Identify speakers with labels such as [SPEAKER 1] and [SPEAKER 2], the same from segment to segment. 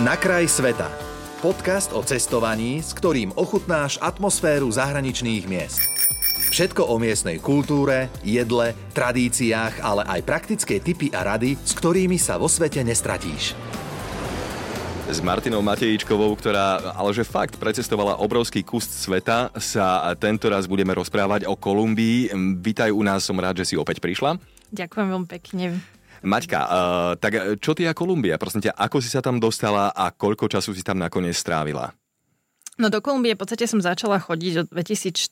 [SPEAKER 1] Na kraj sveta. Podcast o cestovaní, s ktorým ochutnáš atmosféru zahraničných miest. Všetko o miestnej kultúre, jedle, tradíciách, ale aj praktické typy a rady, s ktorými sa vo svete nestratíš.
[SPEAKER 2] S Martinou Matejičkovou, ktorá ale že fakt precestovala obrovský kus sveta, sa tento raz budeme rozprávať o Kolumbii. Vítaj u nás, som rád, že si opäť prišla.
[SPEAKER 3] Ďakujem veľmi pekne.
[SPEAKER 2] Maťka, uh, tak čo ty a Kolumbia? Prosím ťa, ako si sa tam dostala a koľko času si tam nakoniec strávila?
[SPEAKER 3] No do Kolumbie v podstate som začala chodiť od 2014.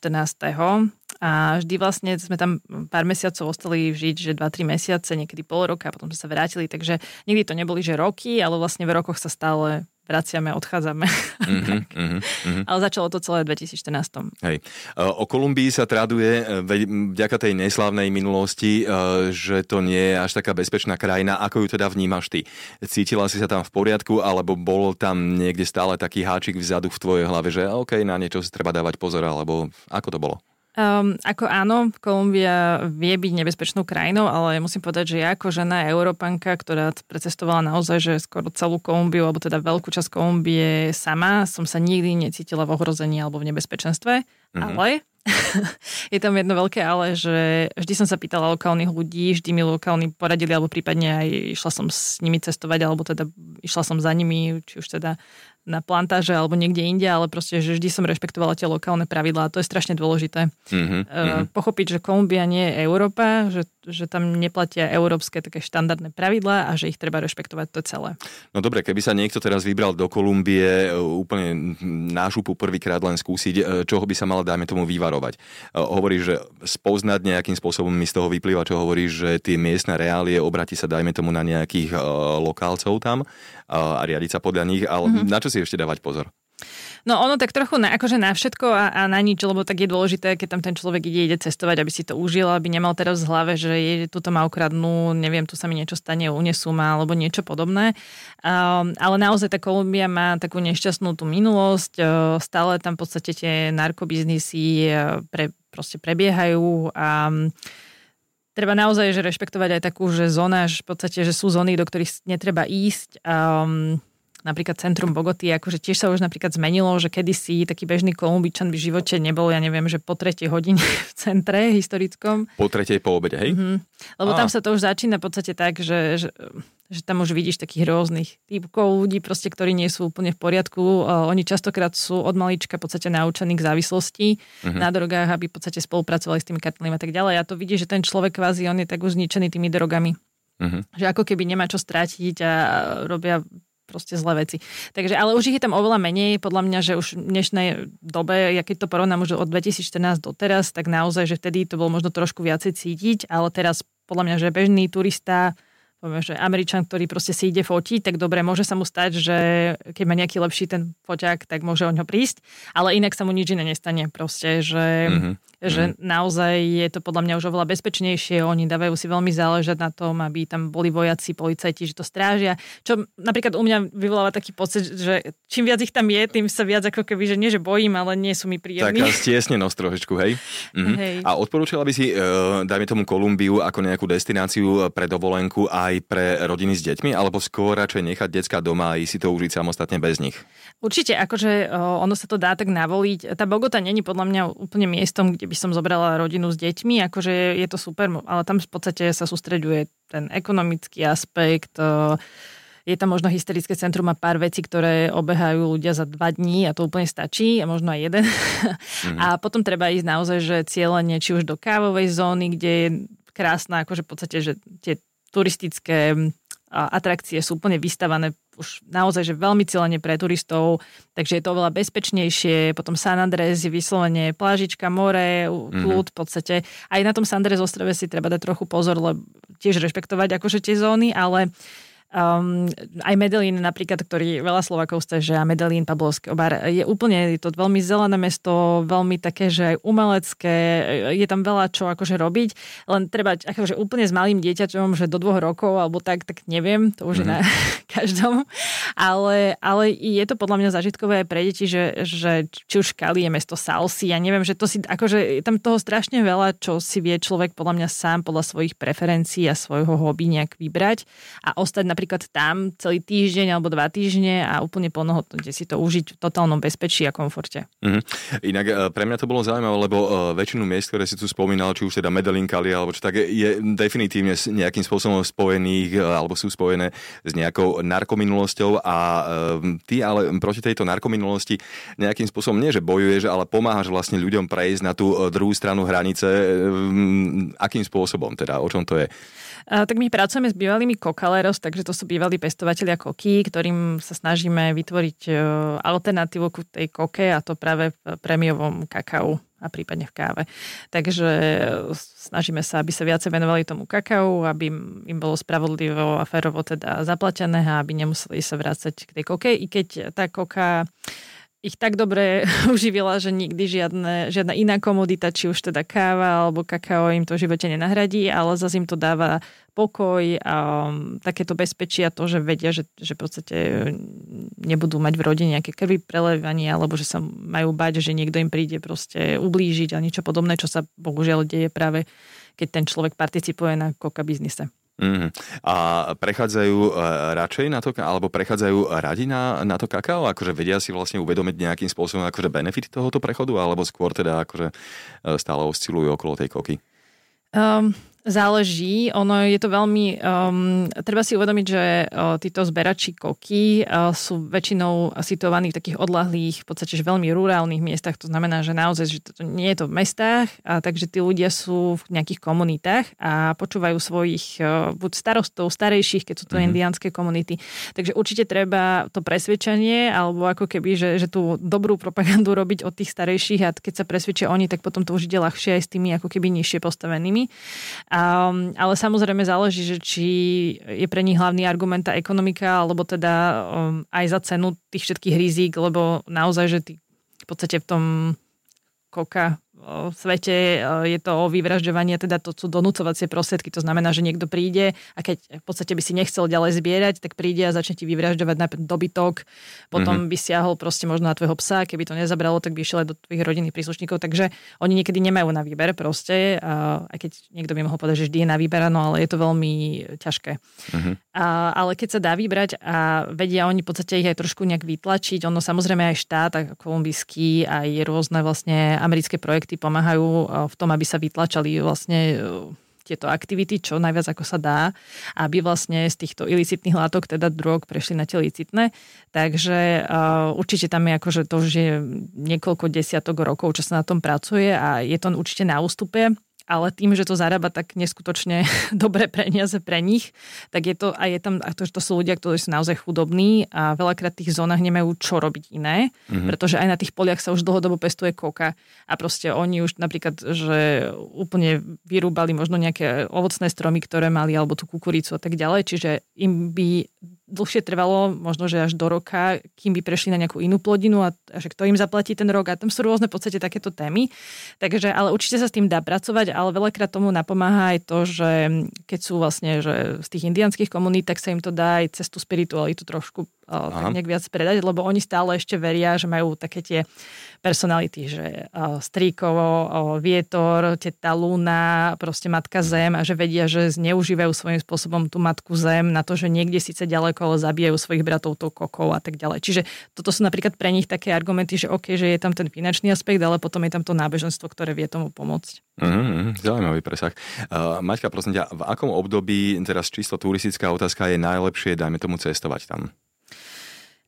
[SPEAKER 3] A vždy vlastne sme tam pár mesiacov ostali žiť, že 2-3 mesiace, niekedy pol roka a potom sme sa vrátili, takže nikdy to neboli, že roky, ale vlastne v rokoch sa stále vraciame, odchádzame. Mm-hmm, mm-hmm. Ale začalo to celé v 2014.
[SPEAKER 2] Hej. E, o Kolumbii sa traduje e, vďaka tej neslávnej minulosti, e, že to nie je až taká bezpečná krajina. Ako ju teda vnímaš ty? Cítila si sa tam v poriadku, alebo bol tam niekde stále taký háčik vzadu v tvojej hlave, že OK, na niečo si treba dávať pozor, alebo ako to bolo?
[SPEAKER 3] Um, ako áno, Kolumbia vie byť nebezpečnou krajinou, ale musím povedať, že ja ako žena Európanka, ktorá precestovala naozaj, že skoro celú Kolumbiu, alebo teda veľkú časť Kolumbie sama, som sa nikdy necítila v ohrození alebo v nebezpečenstve, mm-hmm. ale je tam jedno veľké ale, že vždy som sa pýtala lokálnych ľudí, vždy mi lokálni poradili, alebo prípadne aj išla som s nimi cestovať, alebo teda išla som za nimi, či už teda na plantáže alebo niekde inde, ale proste, že vždy som rešpektovala tie lokálne pravidlá a to je strašne dôležité. Mm-hmm. Uh, pochopiť, že Kolumbia nie je Európa, že, že tam neplatia európske také štandardné pravidlá a že ich treba rešpektovať to celé.
[SPEAKER 2] No dobre, keby sa niekto teraz vybral do Kolumbie e, úplne nášupu prvýkrát len skúsiť, e, čoho by sa mal, dajme tomu, vyvarovať. Hovoríš, že spoznať nejakým spôsobom mi z toho vyplýva, čo hovoríš, že tie miestne reálie obráti sa, dajme tomu, na nejakých lokálcov tam a riadiť sa podľa nich, ale mm-hmm. na čo si ešte dávať pozor?
[SPEAKER 3] No ono tak trochu na, akože na všetko a, a na nič, lebo tak je dôležité, keď tam ten človek ide, ide cestovať, aby si to užil, aby nemal teraz v hlave, že je, tuto ma ukradnú, neviem, tu sa mi niečo stane, unesú ma alebo niečo podobné. Um, ale naozaj tá Kolumbia má takú nešťastnú tú minulosť, uh, stále tam v podstate tie narkobiznisy uh, pre, proste prebiehajú a um, treba naozaj že rešpektovať aj takú, že zóna, že v podstate, že sú zóny, do ktorých netreba ísť. Um, napríklad centrum Bogoty, akože tiež sa už napríklad zmenilo, že kedysi taký bežný kolumbičan by v živote nebol, ja neviem, že po tretej hodine v centre historickom.
[SPEAKER 2] Po tretej po obede, hej? Mm-hmm.
[SPEAKER 3] Lebo a. tam sa to už začína v podstate tak, že, že, že tam už vidíš takých rôznych typkov ľudí, proste, ktorí nie sú úplne v poriadku. Oni častokrát sú od malička v podstate naučení k závislosti mm-hmm. na drogách, aby v podstate spolupracovali s tými kartelmi a tak ďalej. A to vidíš, že ten človek kvázi, on je tak už zničený tými drogami. Mm-hmm. Že ako keby nemá čo strátiť a robia proste zlé veci. Takže, ale už ich je tam oveľa menej, podľa mňa, že už v dnešnej dobe, ja keď to porovnám už od 2014 do teraz, tak naozaj, že vtedy to bolo možno trošku viacej cítiť, ale teraz podľa mňa, že bežný turista, poviem, že Američan, ktorý proste si ide fotiť, tak dobre, môže sa mu stať, že keď má nejaký lepší ten foťák, tak môže o ňo prísť, ale inak sa mu nič iné nestane proste, že mm-hmm že mm. naozaj je to podľa mňa už oveľa bezpečnejšie. Oni dávajú si veľmi záležať na tom, aby tam boli vojaci, policajti, že to strážia. Čo napríklad u mňa vyvoláva taký pocit, že čím viac ich tam je, tým sa viac ako keby, že nie, že bojím, ale nie sú mi príjemní.
[SPEAKER 2] Taká stiesnenosť trošičku, hej? Mhm. hej. A odporúčala by si, uh, dajme tomu Kolumbiu ako nejakú destináciu pre dovolenku aj pre rodiny s deťmi, alebo skôr radšej nechať decka doma a ísť si to užiť samostatne bez nich?
[SPEAKER 3] Určite, akože ono sa to dá tak navoliť. Tá Bogota není podľa mňa úplne miestom, kde by som zobrala rodinu s deťmi, akože je to super, ale tam v podstate sa sústreďuje ten ekonomický aspekt, je tam možno hysterické centrum a pár vecí, ktoré obehajú ľudia za dva dní a to úplne stačí a možno aj jeden. Mm-hmm. A potom treba ísť naozaj, že cieľenie či už do kávovej zóny, kde je krásna, akože v podstate, že tie turistické atrakcie sú úplne vystavané už naozaj že veľmi cieľene pre turistov, takže je to oveľa bezpečnejšie. Potom San Andres je vyslovene plážička, more, mhm. kľud mm-hmm. v podstate. Aj na tom San Andres ostrove si treba dať trochu pozor, lebo tiež rešpektovať akože tie zóny, ale uh, Um, aj Medellín napríklad, ktorý veľa Slovakov že a Medellín, Pablovský obar, je úplne je to veľmi zelené mesto, veľmi také, že aj umelecké, je tam veľa čo akože robiť, len treba akože úplne s malým dieťaťom, že do dvoch rokov alebo tak, tak neviem, to už mm-hmm. je na mhm. každom. ale, ale je to podľa mňa zažitkové aj pre deti, že, že či už Kali je mesto Salsi, ja neviem, že to si, akože je tam toho strašne veľa, čo si vie človek podľa mňa sám podľa svojich preferencií a svojho hobby nejak vybrať a ostať napríklad tam celý týždeň alebo dva týždne a úplne plnohodnotne si to užiť v totálnom bezpečí a komforte.
[SPEAKER 2] Mm-hmm. Inak e, pre mňa to bolo zaujímavé, lebo e, väčšinu miest, ktoré si tu spomínal, či už teda Medellín, Kali alebo čo tak, je definitívne nejakým spôsobom spojených e, alebo sú spojené s nejakou narkominulosťou a ty ale proti tejto narkominulosti nejakým spôsobom nie, že bojuješ, ale pomáhaš vlastne ľuďom prejsť na tú druhú stranu hranice. Akým spôsobom teda? O čom to je?
[SPEAKER 3] Tak my pracujeme s bývalými kokaleros, takže to sú bývalí pestovatelia koky, ktorým sa snažíme vytvoriť e, alternatívu ku tej koke a to práve v prémiovom kakao a prípadne v káve. Takže e, snažíme sa, aby sa viacej venovali tomu kakao, aby im bolo spravodlivo a férovo teda zaplatené a aby nemuseli sa vrácať k tej koke, i keď tá koka ich tak dobre uživila, že nikdy žiadne, žiadna iná komodita, či už teda káva alebo kakao im to v živote nenahradí, ale zase im to dáva pokoj a um, takéto bezpečie a to, že vedia, že, že v podstate nebudú mať v rodine nejaké krvi prelevanie alebo že sa majú bať, že niekto im príde proste ublížiť a niečo podobné, čo sa bohužiaľ deje práve keď ten človek participuje na koka biznise.
[SPEAKER 2] Mm-hmm. A prechádzajú uh, radšej na to, alebo prechádzajú radi na, na to kakao? Akože vedia si vlastne uvedomiť nejakým spôsobom akože benefit tohoto prechodu, alebo skôr teda akože uh, stále oscilujú okolo tej koky?
[SPEAKER 3] Um, Záleží, ono je to veľmi, um, treba si uvedomiť, že uh, títo zberači koky uh, sú väčšinou situovaní v takých odlahlých, v podstate že veľmi rurálnych miestach, to znamená, že naozaj, že to, nie je to v mestách, a takže tí ľudia sú v nejakých komunitách a počúvajú svojich uh, buď starostov, starejších, keď sú to mm-hmm. indiánske komunity. Takže určite treba to presvedčenie, alebo ako keby, že, že tú dobrú propagandu robiť od tých starejších a keď sa presvedčia oni, tak potom to už ide ľahšie aj s tými ako keby nižšie postavenými. Um, ale samozrejme záleží, že či je pre nich hlavný argument tá ekonomika, alebo teda um, aj za cenu tých všetkých rizík, lebo naozaj, že ty v podstate v tom koka svete je to o vyvražďovanie, teda to sú donúcovacie prostriedky, to znamená, že niekto príde a keď v podstate by si nechcel ďalej zbierať, tak príde a začne ti vyvražďovať najprv dobytok, potom mm-hmm. by siahol proste možno na tvojho psa, keby to nezabralo, tak by išiel aj do tvojich rodinných príslušníkov, takže oni niekedy nemajú na výber proste, a, aj keď niekto by mohol povedať, že vždy je na výber, no ale je to veľmi ťažké. Mm-hmm. A, ale keď sa dá vybrať a vedia oni v podstate ich aj trošku nejak vytlačiť, ono samozrejme aj štát, ako kolumbijský, aj rôzne vlastne americké projekty pomáhajú e, v tom, aby sa vytlačali vlastne e, tieto aktivity, čo najviac ako sa dá, aby vlastne z týchto ilicitných látok, teda drog, prešli na tie licitné. Takže uh, určite tam je akože to, že niekoľko desiatok rokov, čo sa na tom pracuje a je to určite na ústupe ale tým, že to zarába tak neskutočne dobré peniaze pre nich, tak je to, a je tam, a to, že to sú ľudia, ktorí sú naozaj chudobní a veľakrát v tých zónach nemajú čo robiť iné, mm-hmm. pretože aj na tých poliach sa už dlhodobo pestuje koka a proste oni už napríklad, že úplne vyrúbali možno nejaké ovocné stromy, ktoré mali, alebo tú kukuricu a tak ďalej, čiže im by dlhšie trvalo, možno, že až do roka, kým by prešli na nejakú inú plodinu a, a že kto im zaplatí ten rok. A tam sú rôzne v podstate takéto témy. Takže, ale určite sa s tým dá pracovať, ale veľakrát tomu napomáha aj to, že keď sú vlastne že z tých indianských komunít, tak sa im to dá aj cez tú spiritualitu trošku tak nejak viac predať, lebo oni stále ešte veria, že majú také tie personality, že stríkovo, vietor, teta Luna, proste matka Zem a že vedia, že zneužívajú svojím spôsobom tú matku Zem na to, že niekde síce ďaleko, ale zabijajú svojich bratov tou kokou a tak ďalej. Čiže toto sú napríklad pre nich také argumenty, že OK, že je tam ten finančný aspekt, ale potom je tam to nábeženstvo, ktoré vie tomu pomôcť.
[SPEAKER 2] Mm, zaujímavý presah. Uh, Maťka, prosím ťa, v akom období, teraz čisto turistická otázka, je najlepšie, dajme tomu, cestovať tam?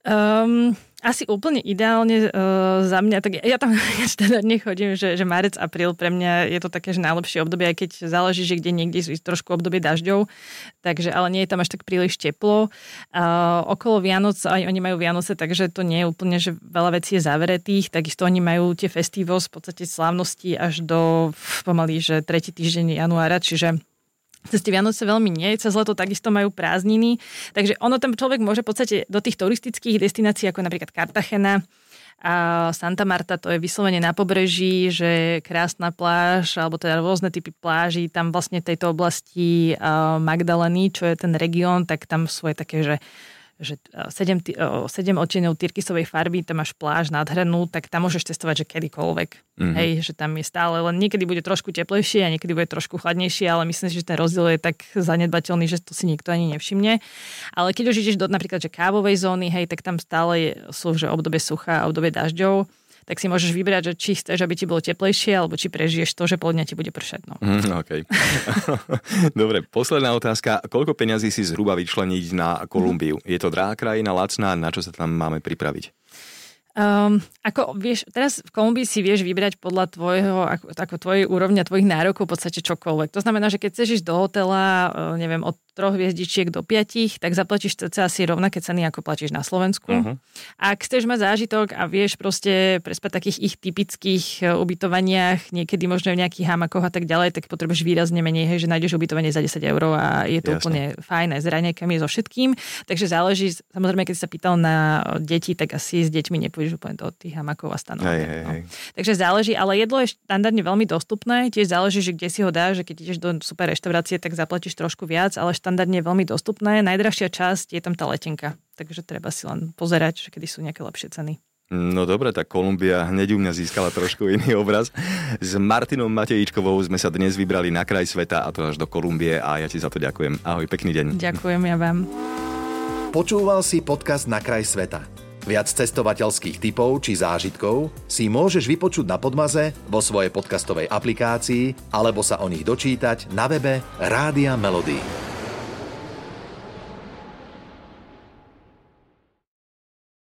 [SPEAKER 3] Um, asi úplne ideálne uh, za mňa, tak ja, ja tam teda nechodím, že, že marec, apríl pre mňa je to také, že najlepšie obdobie, aj keď záleží, že kde niekde sú trošku obdobie dažďov, takže ale nie je tam až tak príliš teplo. Uh, okolo Vianoc, aj oni majú Vianoce, takže to nie je úplne, že veľa vecí je zavretých, takisto oni majú tie festivos, v podstate slávnosti až do pomaly, že tretí týždeň januára, čiže cez tie Vianoce veľmi nie, cez leto takisto majú prázdniny, takže ono tam človek môže v podstate do tých turistických destinácií, ako napríklad Cartagena, a Santa Marta to je vyslovene na pobreží, že krásna pláž, alebo teda rôzne typy pláží, tam vlastne v tejto oblasti Magdaleny, čo je ten región, tak tam sú aj také, že že 7, 7 odtieňov tyrkysovej farby, tam máš pláž nadhrnú, tak tam môžeš testovať, že kedykoľvek. Mm-hmm. Hej, že tam je stále, len niekedy bude trošku teplejšie a niekedy bude trošku chladnejšie, ale myslím si, že ten rozdiel je tak zanedbateľný, že to si nikto ani nevšimne. Ale keď už ideš do napríklad že kávovej zóny, hej, tak tam stále sú že obdobie sucha a obdobie dažďov tak si môžeš vybrať, že či chceš, aby ti bolo teplejšie, alebo či prežiješ to, že pol dňa ti bude pršať. No.
[SPEAKER 2] Mm, okay. Dobre, posledná otázka. Koľko peňazí si zhruba vyčleniť na Kolumbiu? Je to drahá krajina, lacná, na čo sa tam máme pripraviť?
[SPEAKER 3] Um, ako vieš, teraz v Kolumbii si vieš vybrať podľa tvojho, ako, ako tvojej úrovňa, tvojich nárokov v podstate čokoľvek. To znamená, že keď chceš ísť do hotela, e, neviem, od troch hviezdičiek do piatich, tak zaplatíš cca asi rovnaké ceny, ako platíš na Slovensku. Uh-huh. Ak chceš mať zážitok a vieš proste prespať takých ich typických e, ubytovaniach, niekedy možno v nejakých hamakoch a tak ďalej, tak potrebuješ výrazne menej, hej, že nájdeš ubytovanie za 10 eur a je to Jasne. úplne fajn aj s raňajkami, so všetkým. Takže záleží, samozrejme, keď sa pýtal na deti, tak asi s deťmi nepôjdeš úplne do tých hamakov a stanov. Hej, hej, no. hej. Takže záleží, ale jedlo je štandardne veľmi dostupné, tiež záleží, že kde si ho dáš, že keď ideš do super reštaurácie, tak zaplatíš trošku viac, ale štandardne veľmi dostupné. Najdrahšia časť je tam tá letenka, takže treba si len pozerať, že kedy sú nejaké lepšie ceny.
[SPEAKER 2] No dobre, tak Kolumbia hneď u mňa získala trošku iný obraz. S Martinom Matejíčkovou sme sa dnes vybrali na kraj sveta a to až do Kolumbie a ja ti za to ďakujem. Ahoj, pekný deň.
[SPEAKER 3] Ďakujem ja vám.
[SPEAKER 1] Počúval si podcast Na kraj sveta. Viac cestovateľských typov či zážitkov si môžeš vypočuť na Podmaze vo svojej podcastovej aplikácii alebo sa o nich dočítať na webe Rádia Melody.